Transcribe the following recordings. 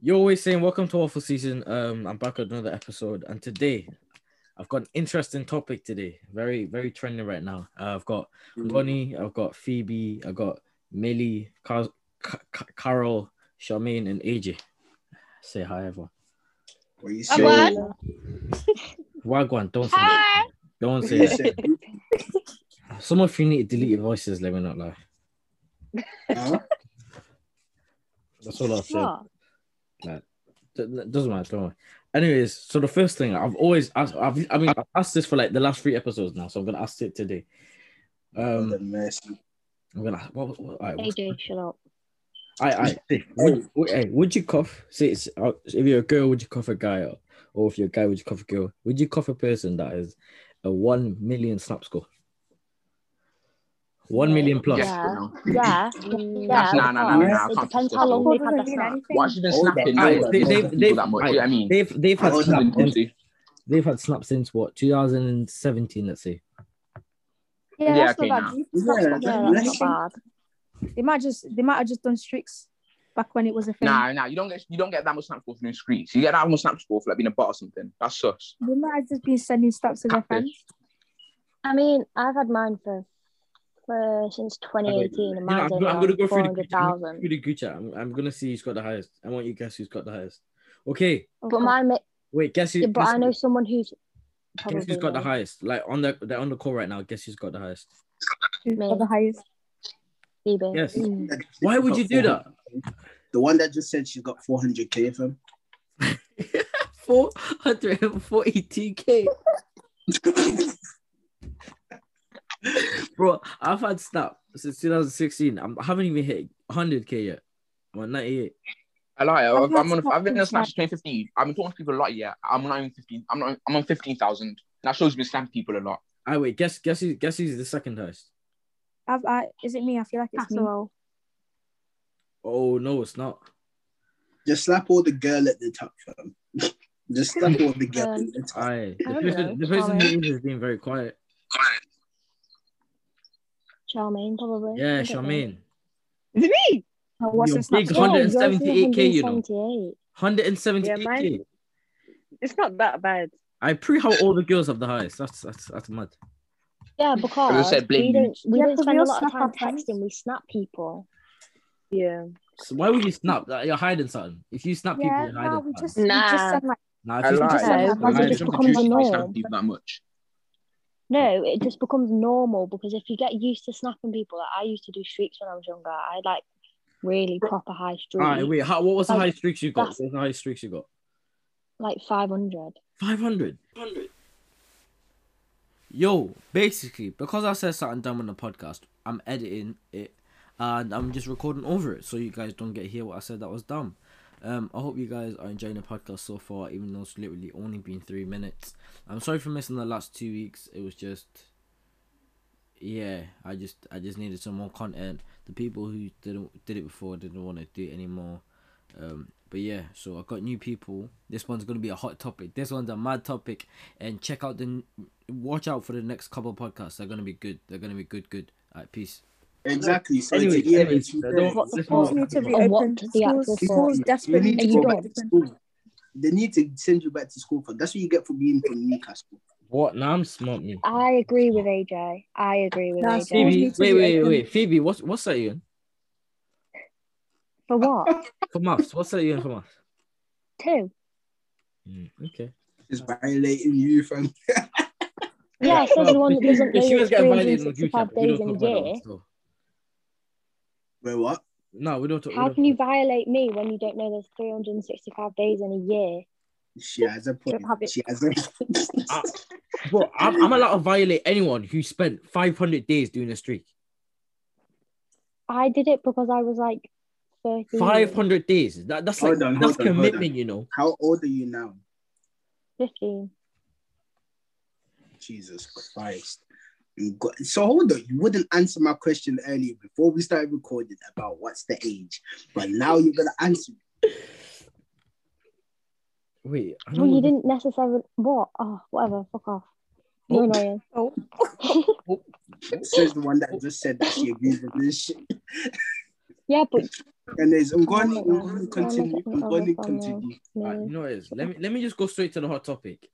You're always saying welcome to Awful Season. Um, I'm back with another episode, and today I've got an interesting topic today. Very, very trending right now. Uh, I've got Bonnie, I've got Phoebe, I've got Millie, Car- Ca- Ca- Carol, Charmaine, and AJ. Say hi, everyone. What you I'm say? on. Wagwan, don't say Hi. it. Don't say you it. Some of you need to delete your voices, let me not lie. Huh? That's all I'll say. What? Like, d- d- doesn't matter. Don't worry. Anyways, so the first thing I've always asked, I've, I mean, I've asked this for like the last three episodes now, so I'm gonna ask it today. Um, the mercy. I'm gonna. What, what, what, all right, AJ, shut up. I, I, hey, would, would, hey, would you cough? See, it's, uh, if you're a girl, would you cough a guy, or, or if you're a guy, would you cough a girl? Would you cough a person that is a one million snap score? One million plus. Yes, Yeah. no. Yeah, That's- yeah. nah, nah, nah, nah, I It can't depends stop how long that. they've had the snap. Why has she been Hold on, snapping? hold No, on. They- they, they- they, they- that much. I- you know what I mean? They've they've had Hold snap since, they've had snap since what 2017, let's say. Yeah, Yeah, that's okay, not bad. Yeah, Yeah, that's not bad. They might just they might have just done streaks back when it was a thing. Nah, nah, you don't get you don't get that much snap score from doing streets. You get that much snap score for like being a bot or something. That's sus. They might have just been sending snaps to their friends. I mean, I've had mine for, for since 2018. And mine's I'm, I'm going to go for the Gucci? I'm, I'm going to see who's got the highest. I want you to guess who's got the highest. Okay. But my Wait, guess who? Yeah, but guess I know who, someone who's. Guess who's got the highest? Like on the they're on the call right now. Guess who's got the highest? Who's got the highest? Bieber. Yes. Mm. Why would you do that? The one that just said she's got 400k from. 442k bro. I've had snap since 2016. I'm, I haven't even hit 100k yet. I'm at 98. I lie. I've, I've I'm on. snap I've been in a since snap since 2015. I've been talking to people a lot. Yeah, I'm not even 15. I'm not. I'm on 15,000. That shows me snapping people a lot. I wait. Guess guess who, guess who's the second highest? I've, I, is it me? I feel like it's me. Casserole. Oh no, it's not. Just slap all the girl at the top, fam. Just slap all the girl at the top. I I the person, the person Charmaine. who is being very quiet. Charmaine, probably. Yeah, I don't know. Charmaine. Is it me? What's You're big score? Yeah, yours is 178k, you know. 178. 178k. Yeah, It's not that bad. I pre how all the girls have the highest. That's that's that's mad. Yeah, because said, we don't we Yeah, don't 'cause spend we a lot of time texting. We snap people. Yeah. So why would you snap? That You're hiding something. If you snap people, you're no, hiding we something. just, we just Nah. send like Nah, if I you lie. snap No, someone, because you're it hiding just something. becomes a I norm. snap people that much. No, it just becomes normal because if you get used to snapping people, like I used to do streaks when I was younger. I like really proper high streaks, All right, wait. How, what was the Like, highest streaks you got? What was the highest streaks you got? like 500. 500. Yo, basically, because I said something dumb on the podcast, I'm editing it and I'm just recording over it so you guys don't get to hear what I said that was dumb. Um, I hope you guys are enjoying the podcast so far, even though it's literally only been three minutes. I'm sorry for missing the last two weeks. It was just, yeah, I just I just needed some more content. The people who didn't did it before didn't want to do it anymore. Um, but yeah, so I got new people. This one's gonna be a hot topic. This one's a mad topic, and check out the watch out for the next couple podcasts. They're gonna be good. They're gonna be good. Good. Alright, peace. Exactly. So Anyway, to hear anyways, it, you don't- the schools need to on. Or what reopen. Schools, schools desperately need to go back to school. They need to send you back to school for that's what you get for being from Newcastle. What? Now I'm smart me. I agree with AJ. I agree with Nah, AJ. Phoebe, need wait, wait, wait. Phoebe, what's what's that you? For what? For maths. What's that you for maths? Two. Mm, okay. Just violating you, fam. Yeah, it says the one that doesn't know If she was getting violated in the group 365 chat, we days in a talk about that year. One, so. Wait, what? No, we don't talk. we How don't can you violate me when you don't know there's 365 days in a year? She has a point. Don't have. She has a Ah, Bro, I'm, I'm allowed to violate anyone who spent 500 days doing a streak. I did it because I was like 13. 500 days. That, that's like on, that's on, commitment, you know. How old are you now? 15. Jesus Christ. You got- So hold on, you wouldn't answer my question earlier before we started recording about what's the age, but now you're gonna answer. Wait, I Well, you didn't necessarily. What? Oh, whatever. Fuck off. You're Oh. annoying. Oh, Says the one that just said that she agrees with this shit. Yeah, but And there's I'm going Yeah, to yeah. continue. I'm Yeah, going to yeah. continue. Alright, you know what it is. Let me let me just go straight to the hot topic.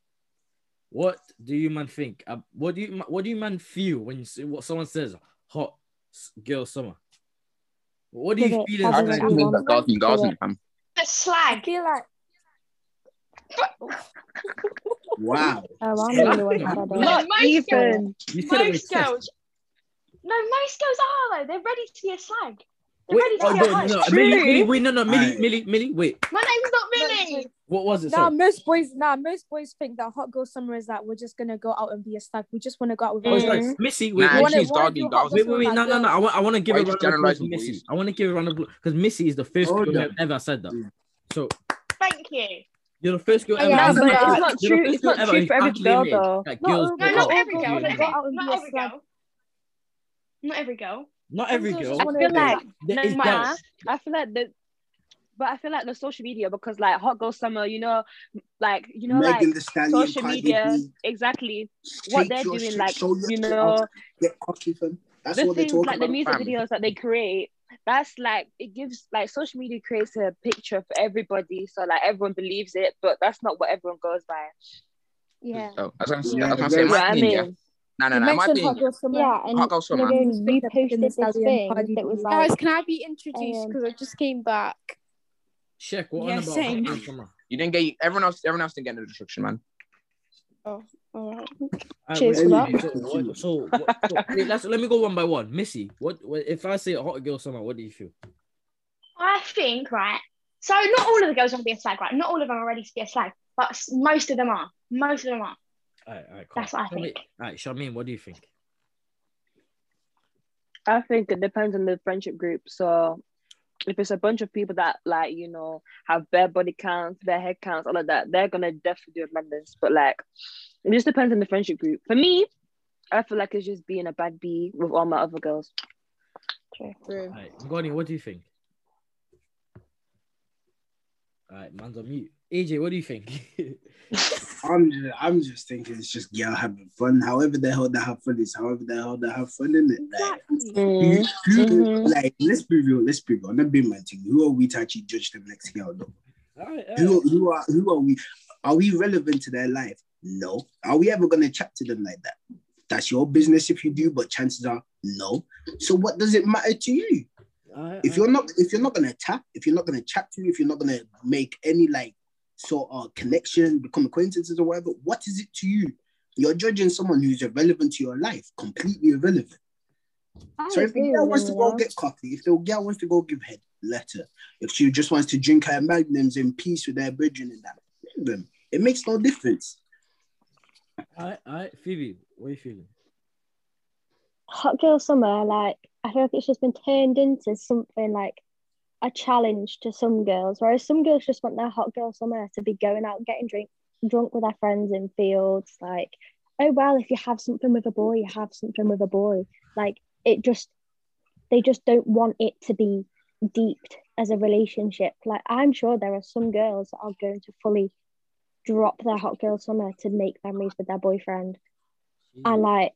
What do you man think? Uh, what do you what do you man feel when you see what someone says hot girl summer? What do you it feel as I a inside? think review. that girls need girls Yeah. in. The I slag. feel like Wow. Oh, I'm Yeah. the one No, it. Not most even. You said it with Most girls. No, most girls are though. They're ready to be a slag. They're Wait, ready to oh, be no, a hoe. no, Millie, Millie, wait, no, no, Millie, Aye. Millie, Millie, wait. My name's not Millie. What was it? nah, Sorry. most boys nah, most boys think that hot girl summer is that we're just gonna go out and be a stag. We just wanna go out with Oh, our sorry. Missy, wait, Nah, wait, wanna- she's wanna dog do being dogs. wait, wait, wait, no, no, no. I want, I want to give Why a round of applause to Missy. boys? I want to give a round of applause because Missy is the first Hold girl on. who ever said that. Mm. So Thank you. you're the first girl Oh, ever. yeah, but it's not true. It's not true for every girl, though. That Not girls all No, not every girl. Not every, out and be not a every slag. girl. Not every girl. Not every girl. I feel like There no, is. I feel like the but I feel like the social media because like hot girl summer, you know, like you know, Megan like the Stallion, social media, B, exactly what they're doing, shit, like show you know, get cocky, fam. That's the what things talking like the music fam. videos that they create. That's like it gives like social media creates a picture for everybody, so like everyone believes it, but that's not what everyone goes by. Yeah. So, I was gonna, Yeah, I was gonna the say, in my Yeah, I opinion, yeah. mean, No, no, You no. In my mentioned hot opinion, girl summer. Yeah, and hot girl summer. Nagone, Just you picked up Megan posted this thing that was like, Guys, can I be introduced? Um, Because I just came back. Shek, what Yeah, same. hot girl summer? You didn't get everyone else. Everyone else didn't get the instruction, man. All right. Alright, Cheers wait, for wait, that. So, what, so, what, so let's, let me go one by one. Missy, what, what if I say a hot girl summer? What do you feel? I think, right. So not all of the girls want to be a slag, right? Not all of them are ready to be a slag, but most of them are. Most of them are. All right, all right, cool. That's what I Shami- think. All right, Shamin, what do you think? I think it depends on the friendship group. So if it's a bunch of people that like you know have bare body counts, bare head counts, all of that, they're gonna definitely do a madness. But like, it just depends on the friendship group. For me, I feel like it's just being a bad bee with all my other girls. Okay, all right, Ngani, what do you think? All right, man's on mute. AJ, what do you think? I'm just, I'm just thinking it's just girl having fun. However the hell they have fun is however the hell they have fun in it. Like, Mm. who, who- Mhm. like let's be real, let's be real. On the big man thing, who are we to actually judge them next year or all right, all Who, right. who are who are we? Are we relevant to their life? No. Are we ever gonna chat to them like that? That's your business if you do, but chances are no. So what does it matter to you? All right, If you're not if you're not gonna tap, if you're not gonna chat to, me, if you're not gonna make any like sort of uh, connection, become acquaintances or whatever, what is it to you? You're judging someone who's irrelevant to your life, completely irrelevant. I So if the agree girl wants to go get coffee, if the girl wants to go give head, let her. If she just wants to drink her magnums in peace with her brethren and that, let them. It makes no difference. all right, all right. Phoebe, what are you feeling? Hot Girl Summer, like I feel like it's just been turned into something like a challenge to some girls, whereas some girls just want their Hot Girl Summer to be going out and getting drink drunk with their friends in fields. Like, oh well, if you have something with a boy, you have something with a boy. Like it just they just don't want it to be deeped as a relationship. Like I'm sure there are some girls that are going to fully drop their Hot Girl Summer to make memories with their boyfriend. And like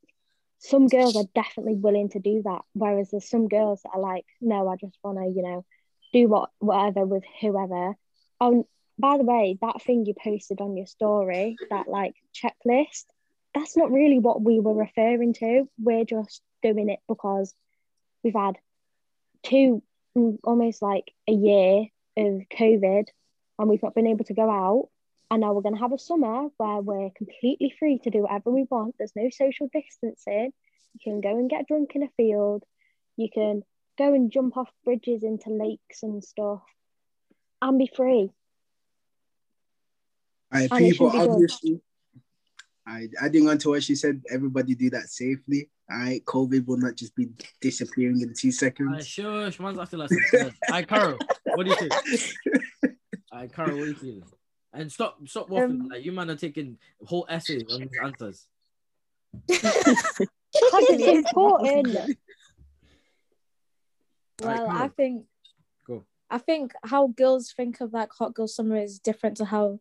some girls are definitely willing to do that, whereas there's some girls that are like, no, I just want to, you know, do what whatever with whoever. Oh, by the way, that thing you posted on your story, that like checklist, that's not really what we were referring to. We're just doing it because we've had two, mm, almost like a year of COVID, and we've not been able to go out. And now we're going to have a summer where we're completely free to do whatever we want. There's no social distancing. You can go and get drunk in a field. You can go and jump off bridges into lakes and stuff and be free. All right, And people, should be good. obviously, I adding on to what she said, everybody do that safely. All right, COVID will not just be disappearing in two All right, seconds. shush, man's acting like some All right, Carol, what do you think? All right, Carol, what are you feeling? And stop, stop waffling. Um, like you man are taking whole essays on these answers. Because it's important. All right, Well, I think Go. I think how girls think of like hot girl summer is different to how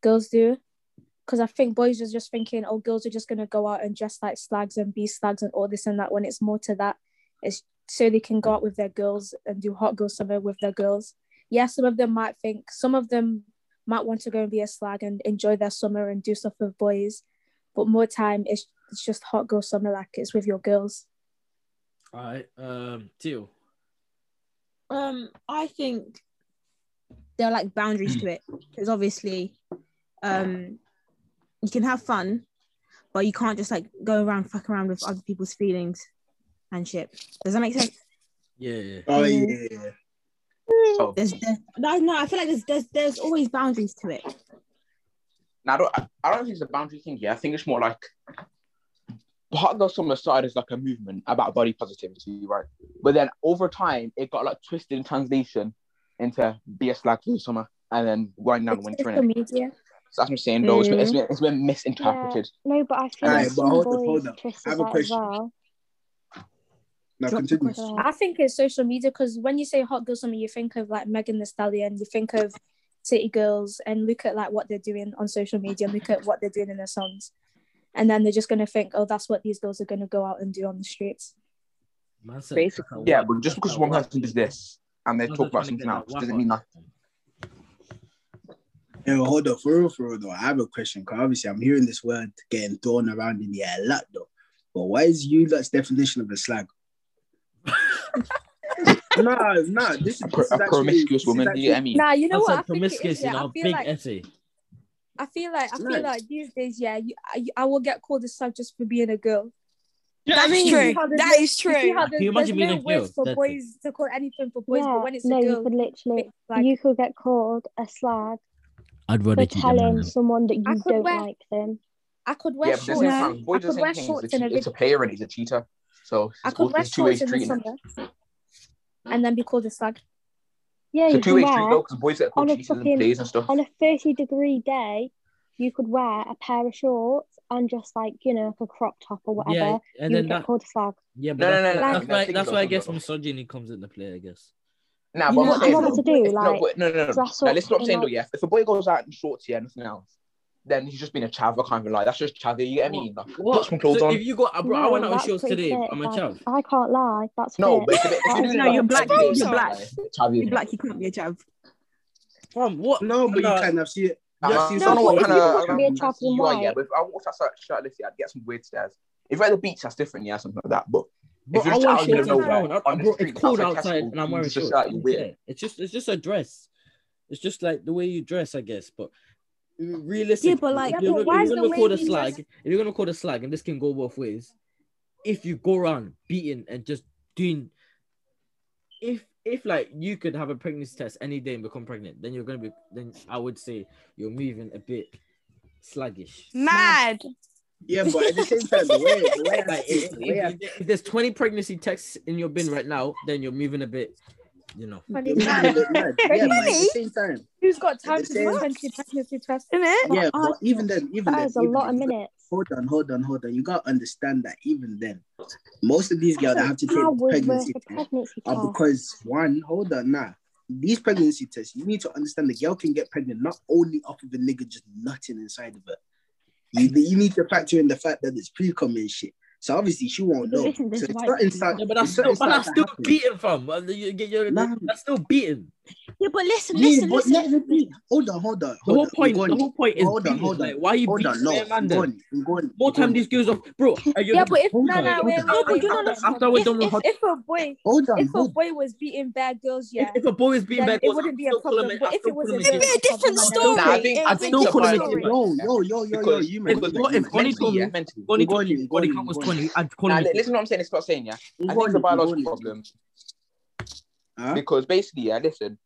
girls do. Because I think boys are just thinking, oh, girls are just gonna go out and dress like slags and be slags and all this and that. When it's more to that, it's so they can go out with their girls and do hot girl summer with their girls. Yeah, some of them might think some of them might want to go and be a slag and enjoy their summer and do stuff with boys, but more time it's it's just hot girl summer like it's with your girls. All right, um, Teal. Um, I think there are like boundaries to it because obviously, um, you can have fun, but you can't just like go around fuck around with other people's feelings and shit. Does that make sense? Yeah, yeah. Oh yeah, yeah, yeah. Oh. There's, there's no, no. I feel like there's there's there's always boundaries to it. Now, I don't, I don't think it's a boundary thing. Yeah, I think it's more like hot girl summer started as like a movement about body positivity, right? But then over time, it got like twisted in translation into be a slag for the summer, and then right now It's winter. social innit? media. So that's what I'm saying, though. It's been, it's mm. been, it's been misinterpreted. No, but I feel Alright, like but some hold up, boys hold up. I have a question. well. Now continue. I think it's social media because when you say hot girl summer, you think of like Megan Thee Stallion, you think of city girls, and look at like what they're doing on social media, and look at what they're doing in their songs, and then they're just gonna think, oh, that's what these girls are gonna go out and do on the streets. Man Basically. Yeah, but just because one person does this and they talk about something else that doesn't mean on. nothing. Yeah, hold up, for real, for real though. I have a question because obviously I'm hearing this word getting thrown around in the air a lot though. But what is you lot's definition of a slag? no, no, this is, Pro- this is a promiscuous this is woman, do you actually- get what I mean? Nah, you know Man what? said I think it promiscuous is, yeah. in I our big like essay. I feel like I feel Nice. like these days, yeah, you, I, I will get called a slag just for being a girl. That's You see true. how there's That no- is You true. Can you imagine being no a girl? words for That's it. boys to call anything for boys, yeah, but when it's no, a you could literally, like you could get called a slag I'd for rather keep them telling man. someone that you don't wear- like them. I could wear Yeah, but at the shorts. same Yeah. boy I could wear shorts It's in a, a che- it's a video. player and he's a cheater. So I could wear it's two ways shorts in the summer and then be called a slag. Yeah, It's a you two way street wear though, because boys get called on a cheaters and fucking- plays and stuff. on a 30 degree day, you could wear a pair of shorts and just like, you know, like a crop top or whatever. Yeah, and you then would get that. called a slag. Yeah, but No, no, that's, no, why- no, that's no, why that's why I guess misogyny comes into play. I guess. Nah, You know I'm what saying you want though, to do? if- no, Like, wait, no, no, no. dress Now up listen what I'm saying though, like- yeah. If a boy goes out in shorts, yeah, nothing else, then he's just been a chav. I can't even lie. That's just chav. You get what I mean? Like, put some clothes So on. if you got, bro, I No, went out with that's shorts today. fit. I'm a chav. I can't lie. That's No, but if, if That you is do No, that, you're fit. black. then You're black. like, chav, You're black. You can't be a chav. Fam, what? No, but Nah, you kind of see it. I Yeah, don't see, know some what boys kind do of that. I don't Be a um, chav you are, yeah. But if I walked outside shirtless, yeah, I'd get some weird stares. If you're at the beach, that's different, yeah, something like that. But Bro, if you're I just wear out in the shorts middle in of nowhere. I- Bro, it's cold outside outside, and I'm wearing just shorts. shout, you don't weird. care. It's just, it's just a dress. It's just like the way you dress, I guess. But realistically, Yeah, but like- if Yeah, you're, but if why you're gonna way record a slag, dress- if you're gonna record a slag, and this can go both ways. If you go around beating and just doing, if if like you could have a pregnancy test any day and become pregnant, then you're gonna be. Then I would say you're moving a bit sluggish. Mad. Yeah, but at the same time, the way, the way Like, see if, it, the way I if, if there's 20 pregnancy tests in your bin right now, then you're moving a bit, you know. Funny. You're moving a bit mad. Yeah, but at the same time, Who's got time to do same- 20 pregnancy tests? Isn't it? yeah, I- but even then, even That then, is a lot of minutes. hold on, hold on, hold on. You gotta understand that even then, most of these girls that have to take pregnancy tests are tests. because one, hold on, nah. These pregnancy tests, you need to understand the girl can get pregnant not only off of the nigga just nutting inside of her. You, you need to factor in the fact that it's pre-cum and shit. So obviously she won't know. listen, So it's white not inside. Yeah, but that's it's still, not but that's still to beating, fam. Uh, You, you, you're, Nah. that's still beating. Yeah, but listen, Yeah, listen, but listen. let it be. Hold on, hold on. The whole on, point, the whole point is Hold on, hold on. Like, why are you Hold beating on, no. bare man then? Ngoni, Ngoni, More time Ngoni. these girls off, bro. Are you Yeah, but if Hold no, no, wait, no, but you know, after, listen. after we're If, if, hot, if a boy, Hold on, if a boy was beating bad girls, yeah, if, if a boy is being then bad, it wouldn't be a problem. But if it was a girl, It'd be a different story. I think I be think a still calling it vibe- story. Yo, yo, yo, yo, yo, Because- you If, man. because what if Connie told me, mentally. Connie Ngoni, told me, body count was Ngoni. 20, I'd call Nah, listen what I'm saying. It's not saying, yeah. I think it's a biological Ngoni. problem Huh? because basically, yeah, listen,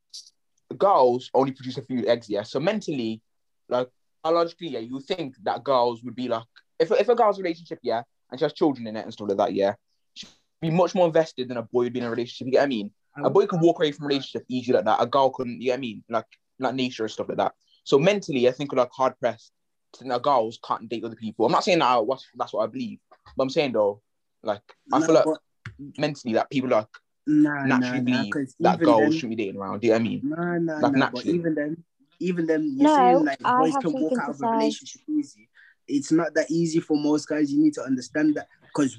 girls only produce a few eggs, yeah. So mentally, like biologically, yeah, you think that girls would be like, if if a girl's relationship, yeah, and she has children in it and stuff like that, yeah, she'd be much more invested than a boy would be in a relationship. You get what I mean? A boy can walk away from a relationship easily like that. A girl couldn't. You get what I mean? Like like nature and stuff like that. So mentally, I think we're like hard pressed to think that girls can't date other people. I'm not saying that I, that's what I believe, but I'm saying though, like I Nah, feel like but- mentally that people like Nah, naturally nah, nah, that even girls then- shouldn't be dating around. Do you know what I mean? Nah, nah, Like, nah. But naturally. even then, even then, you're No, saying like I boys have can walk something out of a uh, relationship easy. It's not that easy for most guys. You need to understand that because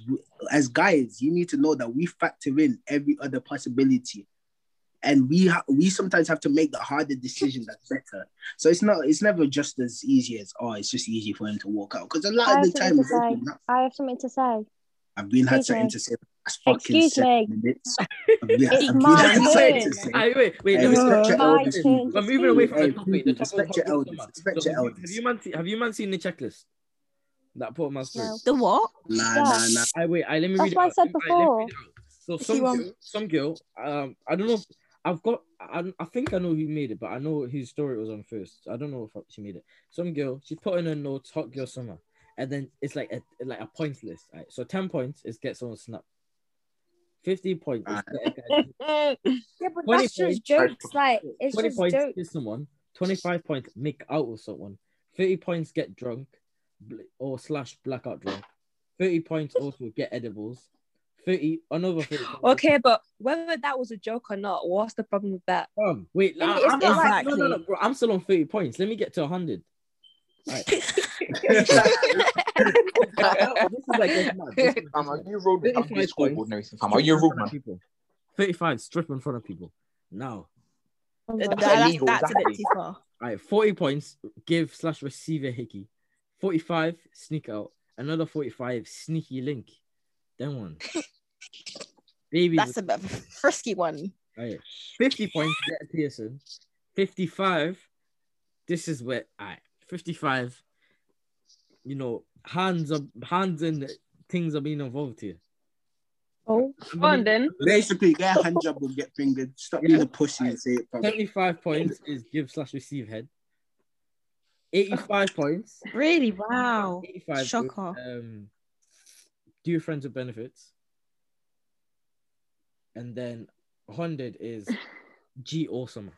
as guys, you need to know that we factor in every other possibility, and we ha- we sometimes have to make the harder decision that's better. So it's not it's never just as easy as oh it's just easy for him to walk out because a lot have of the time something to it's say. I have something to say. I've been had Excuse something me. to say. For the last fucking Excuse seven me. minutes. I've been, It's I've my had something turn. to wait, wait. Hey, let me- respect your My elders. turn people. to We're moving away from Hey, the topic. The people, topic respect your Hot elders. Summer. Respect your have you- elders. Have you man seen, have you man seen the checklist that I put my story? No. The what? Nah, Yeah. nah, nah. I wait. I let me That's read it what I said Let me- aye, let me before. read. So She some won. girl, some girl. Um, I don't know. If, I've got. I, I think I know who made it, but I know whose story it was on first. I don't know if she made it. Some girl. She put in a notes, "Hot Girl Summer," and then it's like a like a points list. Right? So ten points is get someone snap. Fifty points is get a guy. Yeah, but that's just jokes. Like it's 20 just points jokes. kiss someone, 25 points make out with someone, 30 points get drunk or slash blackout drunk, 30 points also get edibles, 30 another 30 points. Okay, but whether that was a joke or not, what's the problem with that? Um, wait, Really, I, it's am not like- no, no, no, bro, I'm still on 30 points. Let me get to 100. Right. this is like this mad. This is Fam, are you road with 35 scoreboard and points. everything, fam? Are you a in road man? people. 35 strip in front of people. Now, Oh That- my That- God. that's, illegal, that's a bit too far. all right, 40 points give slash receive a hickey, 45 sneak out, another 45 sneaky link. Then one. Baby, That's a bit frisky one. Right. 50 points get a Pearson. 55. This is where I 55. You know, hands are hands and things are being involved here. Oh, Go on then. Basically, get a hand job will get fingered. Stop Yeah. being a pussy and say it. fam. 75 points is give slash receive head. 85 points. Really? Wow. 85 is, Shocker. um do your friends with benefits. And then 100 is G awesome.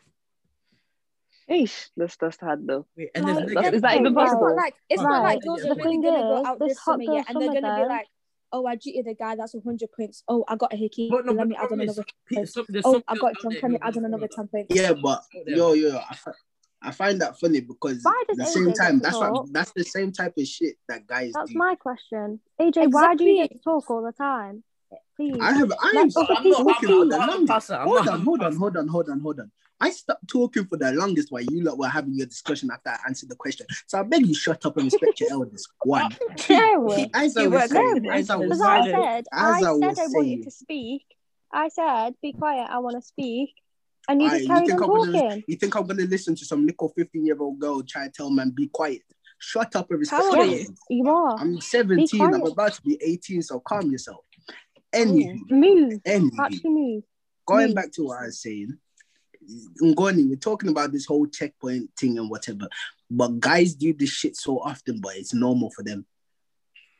Eesh, that's that's hard though. Wait, and Right, there's Is that even Right. It's possible? like it's Right. not like The girls are really gonna go out this this hot summer, girl yeah, and they're gonna be like, "Oh, I cheated a guy. That's hundred points. Oh, I got a hickey. No, Let me add on another. point. Oh, I got drunk. Let me add on another ten points. Yeah, but Out yo, yo, I, I find that funny because at the AJ same time, to that's what that's the same type of shit that guys that's do. my question. AJ, why do you get to talk all the time? Please. I have I Let am other I'm not- people I'm not- speak. I'm not a passer, I'm Hold not on, a hold on, passer. hold on, hold on, hold on. I stopped talking for the longest while you lot were having your discussion after I answered the question. So I beg you shut up and respect your elders. One. No. As I You was were saying, going as I was I said, as I I said was I saying- wanted to speak. I said, be quiet, I want to speak. And you Aye, just you carried on gonna talking. you think I'm gonna listen to some little 15 year old girl try to tell man be quiet? Shut up and respect How old your you? elders. You are. I'm 17. I'm about to be 18, so calm yourself. Anywho, Move. anywho, Actually move. going move. back to what I was saying, Ngoni, we're talking about this whole checkpoint thing and whatever, but guys do this shit so often, but it's normal for them.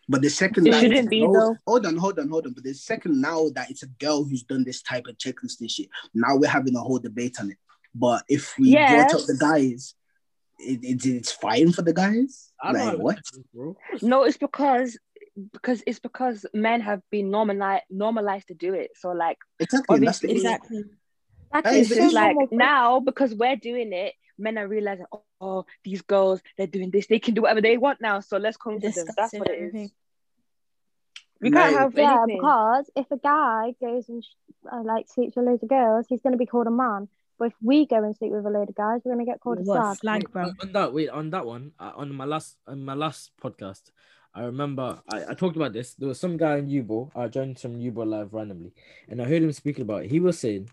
But the second It that shouldn't be, girl- though. hold on, hold on, hold on. But the second now that it's a girl who's done this type of checklist and shit, now we're having a whole debate on it. But if we brought up the guys, it, it, it's fine for the guys. I don't Like have a what? No, it's because because it's because men have been normalized normalized to do it. So like Exactly. That's the Obviously- Exactly. Exactly. Hey, it's it's just like now because we're doing it, men are realizing, oh, oh, these girls, they're doing this, they can do whatever they want now. So let's come to them. That's what it everything. is. We can't Mate. have Yeah, anything. because if a guy goes and uh, like sleeps with a loads of girls, he's going to be called a man. But if we go and sleep with a load of guys, we're going to get called a What slag. slag, bro? on, on that, wait, on that one, uh, on my last, on my last podcast, I remember I, I talked about this. There was some guy in Yubo. I joined some Yubo live randomly, and I heard him speaking about it. He was saying,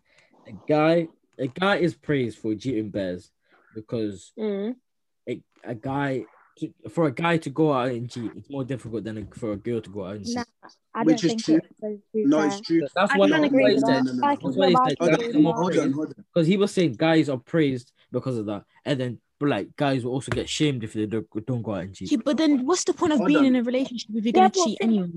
a guy, a guy is praised for cheating bears because Mm. a, a guy to, for a guy to go out and cheat, it's more difficult than a, for a girl to go out and cheat. Nah, I Which don't is think true. it. to be No, it's true. That's I what can that's agree he with said. that. No, no, no, I hold can That's what he go said. back Hold to on, the hold on, man. hold on. Because he was saying guys are praised because of that, and then but like guys will also get shamed if they don't, don't go out and cheat. Yeah, but then what's the point of Hold being on. in a relationship if you're Yeah, gonna but cheat anyway?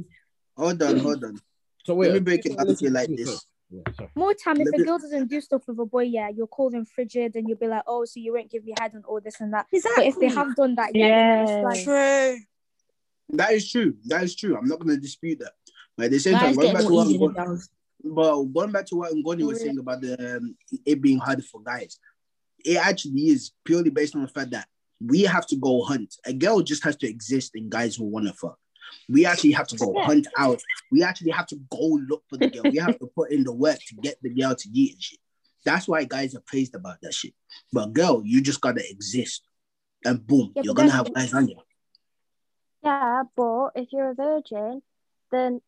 Hold on, hold on. So wait, Let me break it down to you like this. Yeah. More time, if a girl doesn't do stuff with a boy, yeah, you'll call them frigid and you'll be like, oh, so you won't give me head and all this and that. But if they have done that, yeah, then Yeah. like, True. That is true. That is true. I'm not going to dispute that. But at the same time, going back, to what easy than but going back to what Ngoni was saying about the um, it being hard for guys, it actually is purely based on the fact that we have to go hunt. A girl just has to exist and guys will want to fuck. We actually have to go hunt out. We actually have to go look for the girl. we have to put in the work to get the girl to eat and shit. That's why guys are praised about that shit. But girl, you just gotta exist, and boom, yeah, you're gonna have guys on you. Yeah, but if you're a virgin, then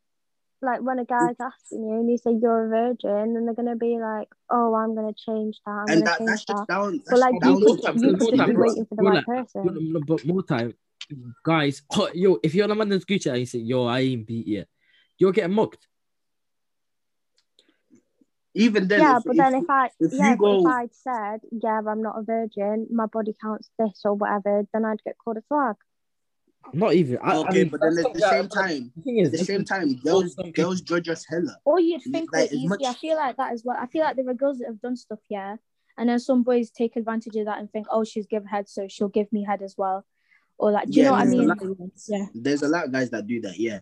like when a guy's mm. asking you and you say you're a virgin, then they're gonna be like, "Oh, I'm gonna change that." I'm and that, change that's that. just down. But like, down, you, could, you, down, you, down, you, down, you, down, you, guys, oh, yo, if you're on a London scooter and you say, yo, I ain't beat yet. you're getting mugged. Even then, yeah, if, but if, then if I if yeah, go... if I'd said, yeah, I'm not a virgin, my body counts this or whatever, then I'd get called a flag. Not even. I, okay, I mean, but then at the same time, at the same time, girls girls judge us hella. Or you'd think like, easy. Much... I feel like that as well. I feel like there are girls that have done stuff, yeah, and then some boys take advantage of that and think, oh, she's give head, so she'll give me head as well or like, you know what I mean? Yeah, there's a lot of guys that do that. Yeah.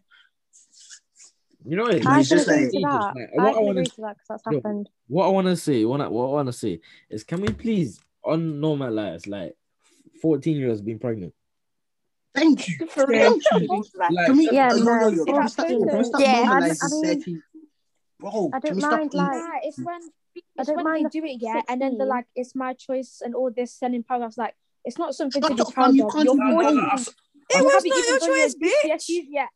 You know, it's just like, to that. Like, what I, want to that because that's happened. What I want to say, what I, want to say is, can we please on normal lives like 14 years being pregnant? Thank you. Yeah, no, yeah, I mean, Bro, I don't mind, like, yeah, it's when, I don't mind they do it, yet, and then they're like, it's my choice and all this, sending paragraphs like, it's not something Shut to be proud of. You're boarding. It was not your choice, bitch. Yeah.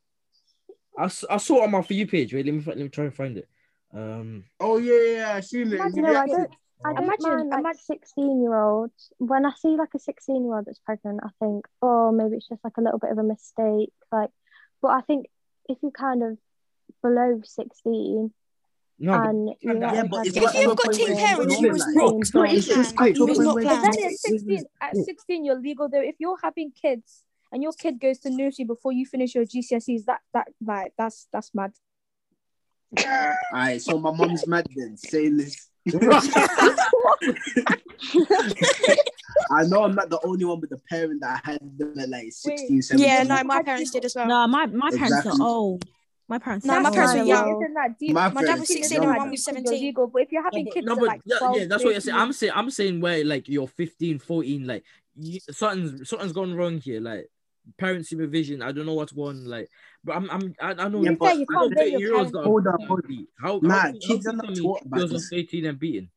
I, I saw it on my for you page. Wait, let me let me try and find it. Um. Oh yeah, yeah, I seen it. Imagine, no, I don't, I don't imagine, mind, like, imagine sixteen-year-old. When I see like a sixteen-year-old that's pregnant, I think, oh, maybe it's just like a little bit of a mistake. Like, but I think if you kind of below sixteen, no, and yeah, but if you've got teen parents, you was broke. No, it's not But then at 16, at mm. 16, you're legal though. If you're having kids and your kid goes to nursery before you finish your GCSEs, that that like that's that's mad. All right, so my mom's mad then. Saying this. I know I'm not the only one with a parent that had them at like 16, 17. Yeah, no, my parents did as well. No, my, my parents exactly. are old. My parents. No, my parents were young. My, dad was 16 and my mom was 17. Illegal, but if you're having yeah, kids, no, but, like 12, yeah, that's 15. what you're saying. I'm saying I'm saying where like you're 15, 14, like you, something's something's gone wrong here. Like parent supervision. I don't know what's going like, but I'm I'm I, I know. Yeah, but, you can't I know 30 year olds got hold up, hold up. How, Man, how, kids how, are not taught about this. 18 and beaten.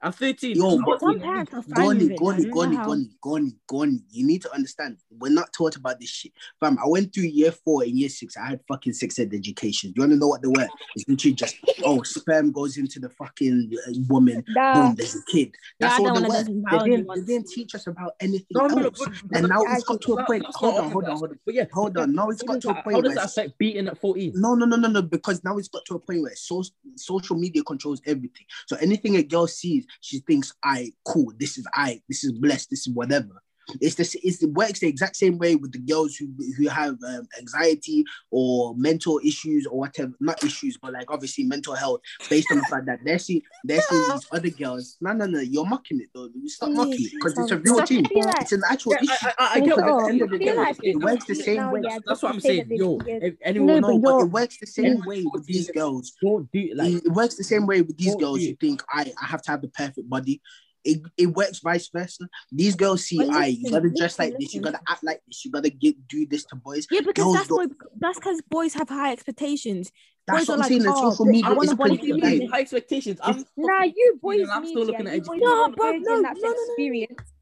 I'm 13. Yo, but some parents are Goni, Goni, Goni, Goni, Goni, Goni. You need to understand. We're not taught about this shit. Fam, I went through year four and year six. I had fucking sex ed education. Do you want to know what they were? It's literally just, oh, sperm goes into the fucking uh, woman. Nah. Boom, there's a kid. That's nah, all they were. They didn't, they didn't teach us about anything no, no. No, and now it's got to a point. Hold on, hold on, hold on. But yeah, hold on. Now it's got to a point. How does that affect beating at 14? No, no, no, no, no. Because now it's got to a point where social media controls everything. So anything a girl sees, she thinks I cool. This is I. This is blessed. This is whatever. It's the it's, it works the exact same way with the girls who who have um, anxiety or mental issues or whatever. Not issues, but like obviously mental health based on the fact that they're seeing they're seeing these other girls. No, no, no, you're mocking it though. Stop mocking it because it's a real thing. Like, it's an actual yeah, issue. I, I, I, at the end of the day, like it works the same way. Yeah, That's what I'm saying. Yo, if anyone no, knows, but it works the same way with these girls. Don't do like it works the same way with these girls. You think I I have to have the perfect body. It, it works vice versa. These girls see, I you gotta dress like this, you gotta act like this, you gotta get do this to boys. Yeah, because girls that's don't... that's because boys have high expectations. That's boys what I'm like, saying. Oh, social media I want to body you high expectations. I'm nah, you boys. I'm still looking at education. No, bro, no, no, no, no, experience.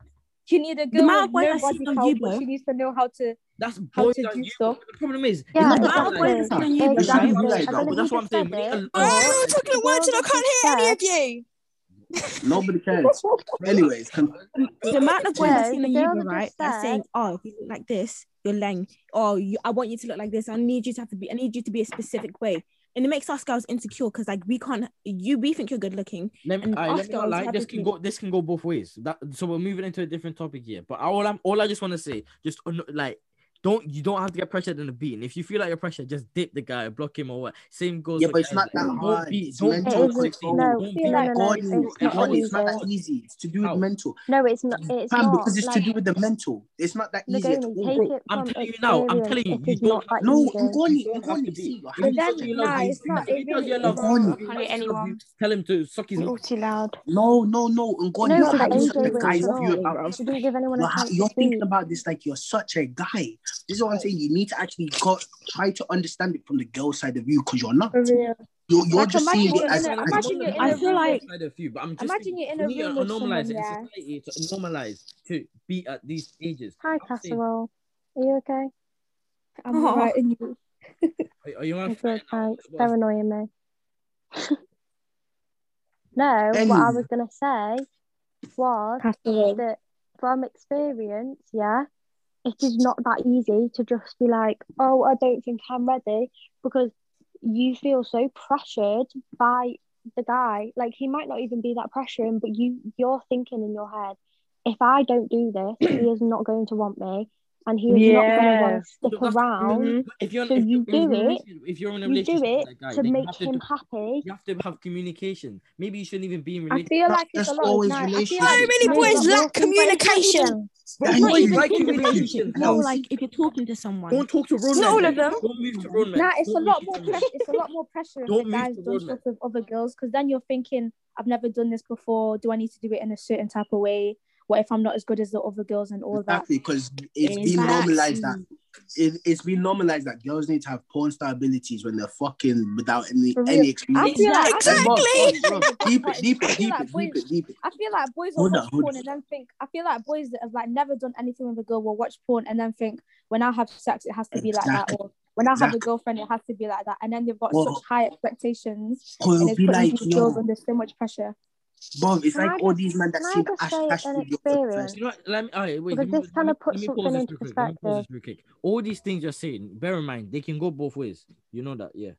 You need a girl. The man where I see on you, bro. She needs to know how to. That's boys how you. Stuff. The problem is, yeah, it's not the boys on you. Exactly. That's what I'm saying. I'm talking chocolate words, and I can't hear any of you. Nobody cares. Anyways, can... the amount of women in the Uber, right, that's saying, "Oh, you look like this, you're lame. Oh, you, I want you to look like this. I need you to have to be. I need you to be a specific way." And it makes us girls insecure because, like, we can't. You, we think you're good looking. Let me, I, let me not lie. This can go. This can go both ways. That. So we're moving into a different topic here. But all I'm, all I just want to say, just uh, like don't you don't have to get pressured in the beat. And if you feel like you're pressured, just dip the guy, block him or what. Same goes. Yeah, but it's not that hard. Don't mental. Don't be like It's not that easy. It's to do with mental. No, it's not. It's not because it's to do with the mental. It's not that easy at all. I'm telling you now. I'm telling you. You don't. No, Ngoni. Ngoni. See, Ngoni. Tell him to suck his. Naughty loud. No, no, no. Ngoni. No, but guys, you about. You're thinking about this like you're such a guy. This is what I'm saying. You need to actually go, try to understand it from the girl side of you because you're not. You're, you're Like, just seeing it you're as, in a- as imagine you're in I a feel like side of you, but I'm just Imagine you're in a room with normalize someone, it in yeah. society to normalize to be at these stages. Hi, I'm Casserole. Are you okay? I'm Aw. right in you. Are, are you on I'm good, thanks. What- They're annoying me. no, what I was gonna say was Casserole. that from experience, yeah, it is not that easy to just be like, oh, I don't think I'm ready because you feel so pressured by the guy. Like he might not even be that pressuring, but you you're thinking in your head, if I don't do this, he is not going to want me and he is not going to want to stick Look, that's- around. Mhm. If you're, So if you you're in a do it- if you're in a relationship, You do relationship it with that guy, to make have to him happy. You have to have communication. Maybe you shouldn't even be in I relationship. feel like it's That's a lot always of night. I feel relationship. like So many boys lack communication. But Thank it's not even Like communication. No. No, like if you're talking to someone. Don't talk to road Not all of them. Don't move to road men. Nah, it's a Don't lot more to road men. pressure. It's a lot more pressure if Don't the guy's to done road stuff with other girls because then you're thinking, I've never done this before. Do I need to do it in a certain type of way? What if I'm not as good as the other girls and all that? Exactly, because it's been normalized that mm. it, it's been normalized that girls need to have porn star abilities when they're fucking without any any experience. like Exactly. I feel like the Deep it, deep I it, feel deep like it, boys- deep it, deep it. I feel like boys will watch porn on. and then think. I feel like boys that have like never done anything with a girl will watch porn and then think, when I have sex, it has to be like that, or when I have a girlfriend, it has to be like that, and then they've got Well- such high expectations, and it's putting like, these girls under so much pressure. Bob, it's Can like I all just- these men that can I see the just Ash say Cash video experience? first. You know what? Let me. Oh, all right, wait. Because let me, this kinda let puts let me pause something this into real quick. Let me pause perspective. this real quick. All these things you're saying, bear in mind, they can go both ways. You know that, yeah.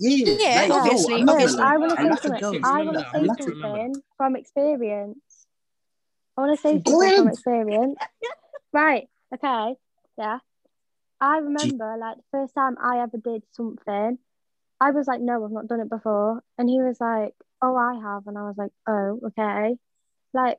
Yeah, Yeah, like, yo, obviously, I No, obviously. I want to say something. I want to say I like to remember something from experience. I want to say something from experience. Right. Okay. Yeah. I remember like the first time I ever did something, I was like, no, I've not done it before. And he was like, oh, I have. And I was like, oh, okay. Like,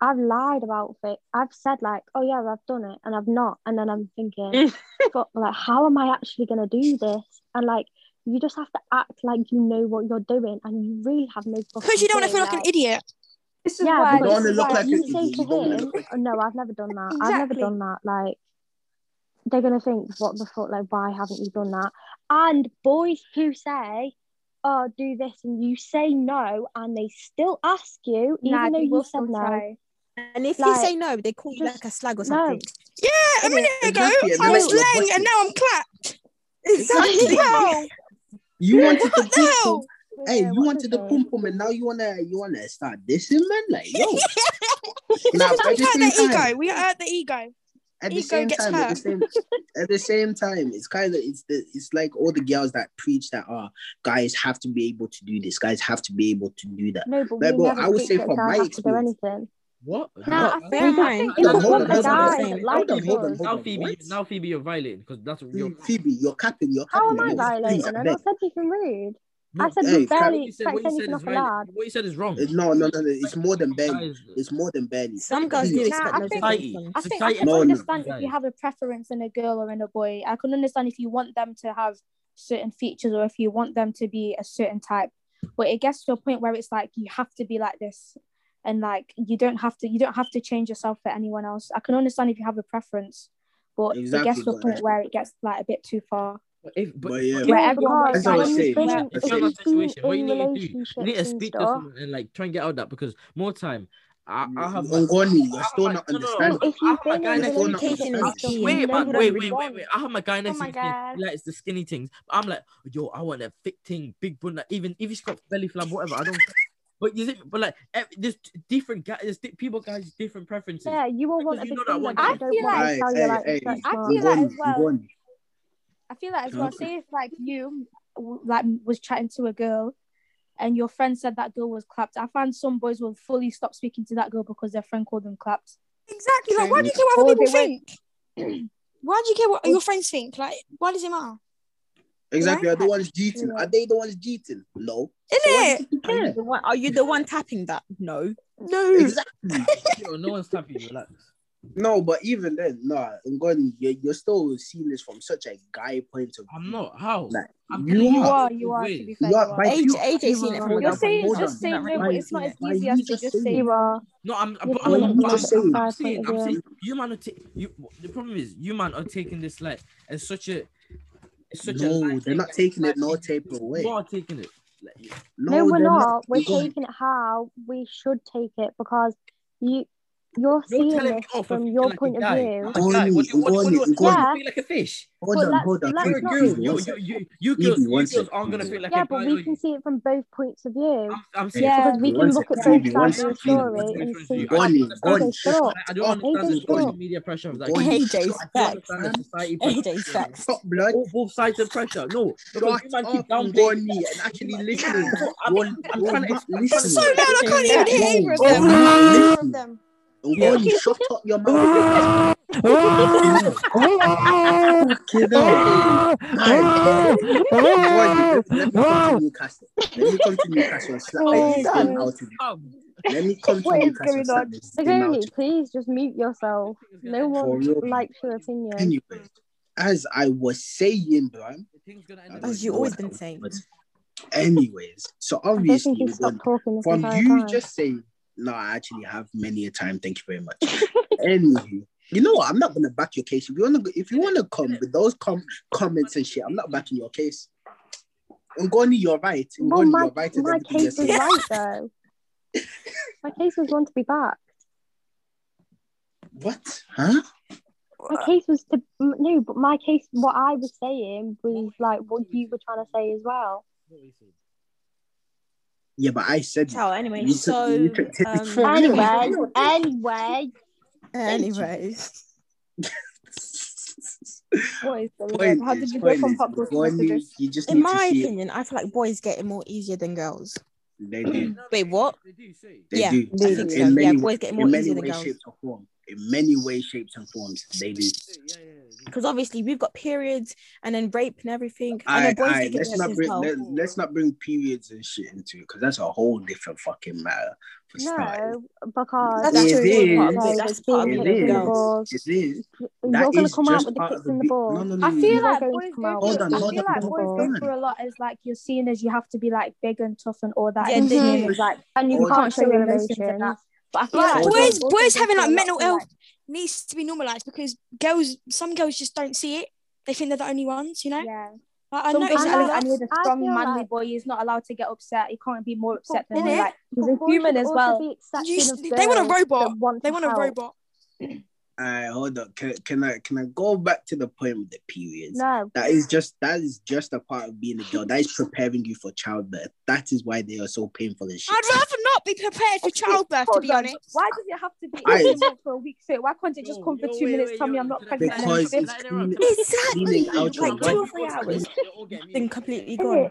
I've lied about it. I've said like, oh yeah, I've done it, and I've not. And then I'm thinking, but like, how am I actually gonna do this? And like, you just have to act like you know what you're doing, and you really have no. Because you don't want to feel like clue, an idiot. This is Yeah, why. You but don't wanna look like you an say idiot. to don't wanna him, like oh, no, I've never done that. I've never done that. Like, they're gonna think, what the fuck? Like, why haven't you done that? And boys who say, oh, do this, and you say no, and they still ask you, Nah, even though you said no. try. And if you say no, they call you like a slag or something. no. something. Yeah, a Innit? minute ago Exactly, I was you're laying and now I'm clapped. Exactly. Bro, You wanted what the pump hell? pum. Hey, wait, you what's wanted his to name? pump pum, and now you wanna you wanna start dissing, man. Like, yo. now, we at the hurt the ego. We hurt the ego. At the ego same time, at the same at the same time, it's kind of it's the it's like all the girls that preach that oh guys have to be able to do this, guys have to be able to do that. No, but Like, we bro, never I would say from my have to do experience- What? Nah, Huh? I Bear in mind- Hold on, hold on, hold on, guys hold that on, like hold on, hold on, us. hold Now. Phoebe, What? now Phoebe, you're violating because that's you're. Phoebe, you're capping, you're capping. How am I you're violating? I I never beg. said anything rude. No, I said Hey, you barely what you said, what expect you said anything is a right. lad. What you said is wrong. No, no, no, no. It's more than barely. It's more than barely. Some guys do Please. Nah, expect I loads think- society. I think I can No, no, understand if you have a preference in a girl or in a boy. I can understand if you want them to have certain features or if you want them to be a certain type. But it gets to a point where it's like you have to be like this, and like you don't have to you don't have to change yourself for anyone else. I can understand if you have a preference, but it gets to a but- point where it gets like a bit too far. But if, but, But yeah. but Yeah, everyone That's what I was when saying. you've That's in, what if if you're in you've that been situation, what you need to do, you need to and speak to someone and like try and get out of that because more time, I, I have. Ongoni, you're I still not no, if you've have guy in next. Communication is key. Wait, man, wait, wait, wait, wait. I have my guy next oh my to me. God. He likes the skinny things. I'm like, yo, I want a thick thing, big bun. Like, even if he's got belly flab, whatever. I don't. But you think, but like, ev- there's different guys. There's di- people guys different preferences. Yeah, you all want a you big know that thing, one but guy- you don't I feel like- Hey, hey, like hey, stretch I feel like as well- Ngoni. I feel like as well. Okay. Say if like you like was chatting to a girl, and your friend said that girl was clapped. I find some boys will fully stop speaking to that girl because their friend called them clapped. Exactly. Like, why do you care what other people think? Why do you care what your friends think? Like, why does it matter? Exactly. Are the ones cheating? Are they the ones cheating? No. Isn't So it? Are you the one? Are you the one tapping that? No. No. Exactly. Yo, no one's tapping you. Relax. No, but even then, no, Ngoni, you're, you're still seeing this from such a guy point of view. I'm not. How? Like, I'm you telling You are. are, you are, to be fair. You You are, are. by AJ, you- AJ You seen it from You're saying just on. say no, but it's not as easy as to just just say? You are. No, I'm. You're But I'm, I'm, I'm, saying. I'm saying. I'm saying. You man are. Ta- you. The problem is, you man are taking this like as such a. It's such. No, light they're not taking it no you- tape away. You are taking it. Like, No, we're they're not. We're taking it how we should take it because you you're You're seeing telling me this from your like point of view. Not. What, do- what, do- what, do- what, Ngoni, do you feel like a fish? Hold But on, let's- hold on. let's You're a not- girl. You, you, you, you girls, you girls aren't gonna feel like Yeah, a Yeah, but we can you? see it from both points of view. I'm, I'm Yeah. Because we can look at both sides of the story and see. you? I don't understand. Okay, Ngoni, shut up. I don't understand the social media pressure of that. Ngoni, I AJ's facts. understand AJ's facts. Stop, blood. Both, both sides of pressure. No, because Shut you man keep up, downplaying. Ngoni, and actually listening. I'm, You're, I'm you're trying to. not I'm trying to So listening. loud, I can't even hear either of them. You're I not can't hear either of listening. them. Ngoni, shut up your mouth. Fucking hell. Alright. Ngoni, let, let me come to Newcastle. Let me come to Newcastle and slap Oh, this God. thing out of you. Let me come to What is Newcastle and going on? this thing out Azoni, of please just mute yourself. No one real. likes your opinion. you. Anyway, as I was saying, bro. the thing's gonna end I up- don't As you always been saying. Anyways, so obviously think you we're stopped talking from you time. just saying, no, I actually have many a time. Thank you very much. Anywho, you know what? I'm not gonna back your case. If you wanna, go, if you wanna come with those com- comments and shit, I'm not backing your case. Ngoni, you're right. Well, Ngoni, my, you're right. my case is right though. my case was one to be backed. What? Huh? My case was to no, but my case, what I was saying was like what you were trying to say as well. Yeah, but I said So anyway, You took- so you took um, from- Anyway, anyway, anyways, What is going Point on? Did you go from is, hot girls to Ngoni, you just in my to see it. opinion, I feel like boys get it more easier than girls. They do. Wait, what? They do say. They yeah, do. I think so. In many, yeah, boys get it more in many easier than girls. Shapes, or forms. In many ways, shapes, and forms, they do. Yeah, yeah, yeah. Because obviously we've got periods and then rape and everything. I I, boys I, let's not bring let, let's not bring periods and shit into it because that's a whole different fucking matter for starters. no, because That's It true. is. part of it. there's That's part of being it It with kicked in the is. girls. balls. It is. You're gonna come out with the part kicks the in the be- balls. No, no, no, I feel like boys to come go through. I feel like boys go on. through a lot as like you're seen as you have to be like big and tough and all that. And they seen do. as like and you can't can't show show your emotions and that. Emotions. But I feel Like like Hold boys, boys having like mental of, health like- needs to be normalized because girls, some girls just don't see it. They think they're the only ones, you know. Yeah. Like, I Some noticed that are a like, I need a I strong, feel manly like- boy. He's not allowed to get upset. He can't be more upset than Innit? me. Like he's a human as well. be You accepting just- of they want a robot. want They to want a robot. Alright, hold on. Can, can I can I go back to the point with the periods? No, That is just that is just a part of being a girl. That is preparing you for childbirth. That is why they are so painful and shit. I'd rather not be prepared for childbirth, to be honest. Why does it have to be I- every for a week straight? Why can't it just come for two wait, minutes? wait, Tell me I'm not pregnant. Because it's then can I interrupt? cleaning, Exactly. cleaning out your Like two or three hours, You all get then completely gone.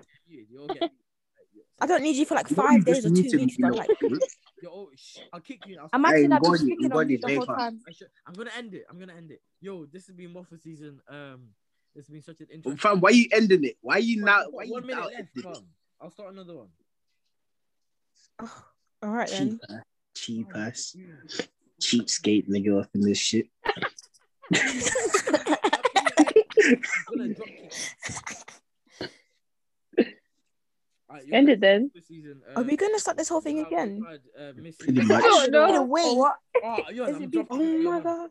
I don't need you for like You five days or two weeks, be bro. Like. Yo, oh, shh, I'll kick you. I'll Imagine Hey, I've been Ngoni, speaking on Ngoni, mute the whole Labour. time. I should, I'm gonna end it. I'm gonna end it. Yo, this has been Waffle season. Um, it's been such an interesting. Fam, why are you ending it? Why you now? we've Why you one minute now left. ending it? Fam. I'll start another one. all right then. Cheap, cheap ass, cheapskate nigga up in this shit. I'm gonna drop kick. Alright, yo, End it then. Waffle Season, Are uh, we gonna start this whole thing again? tried, uh, Pretty much. Oh, no. In a way. What? Oh, yo, Is it dropping Oh my gosh.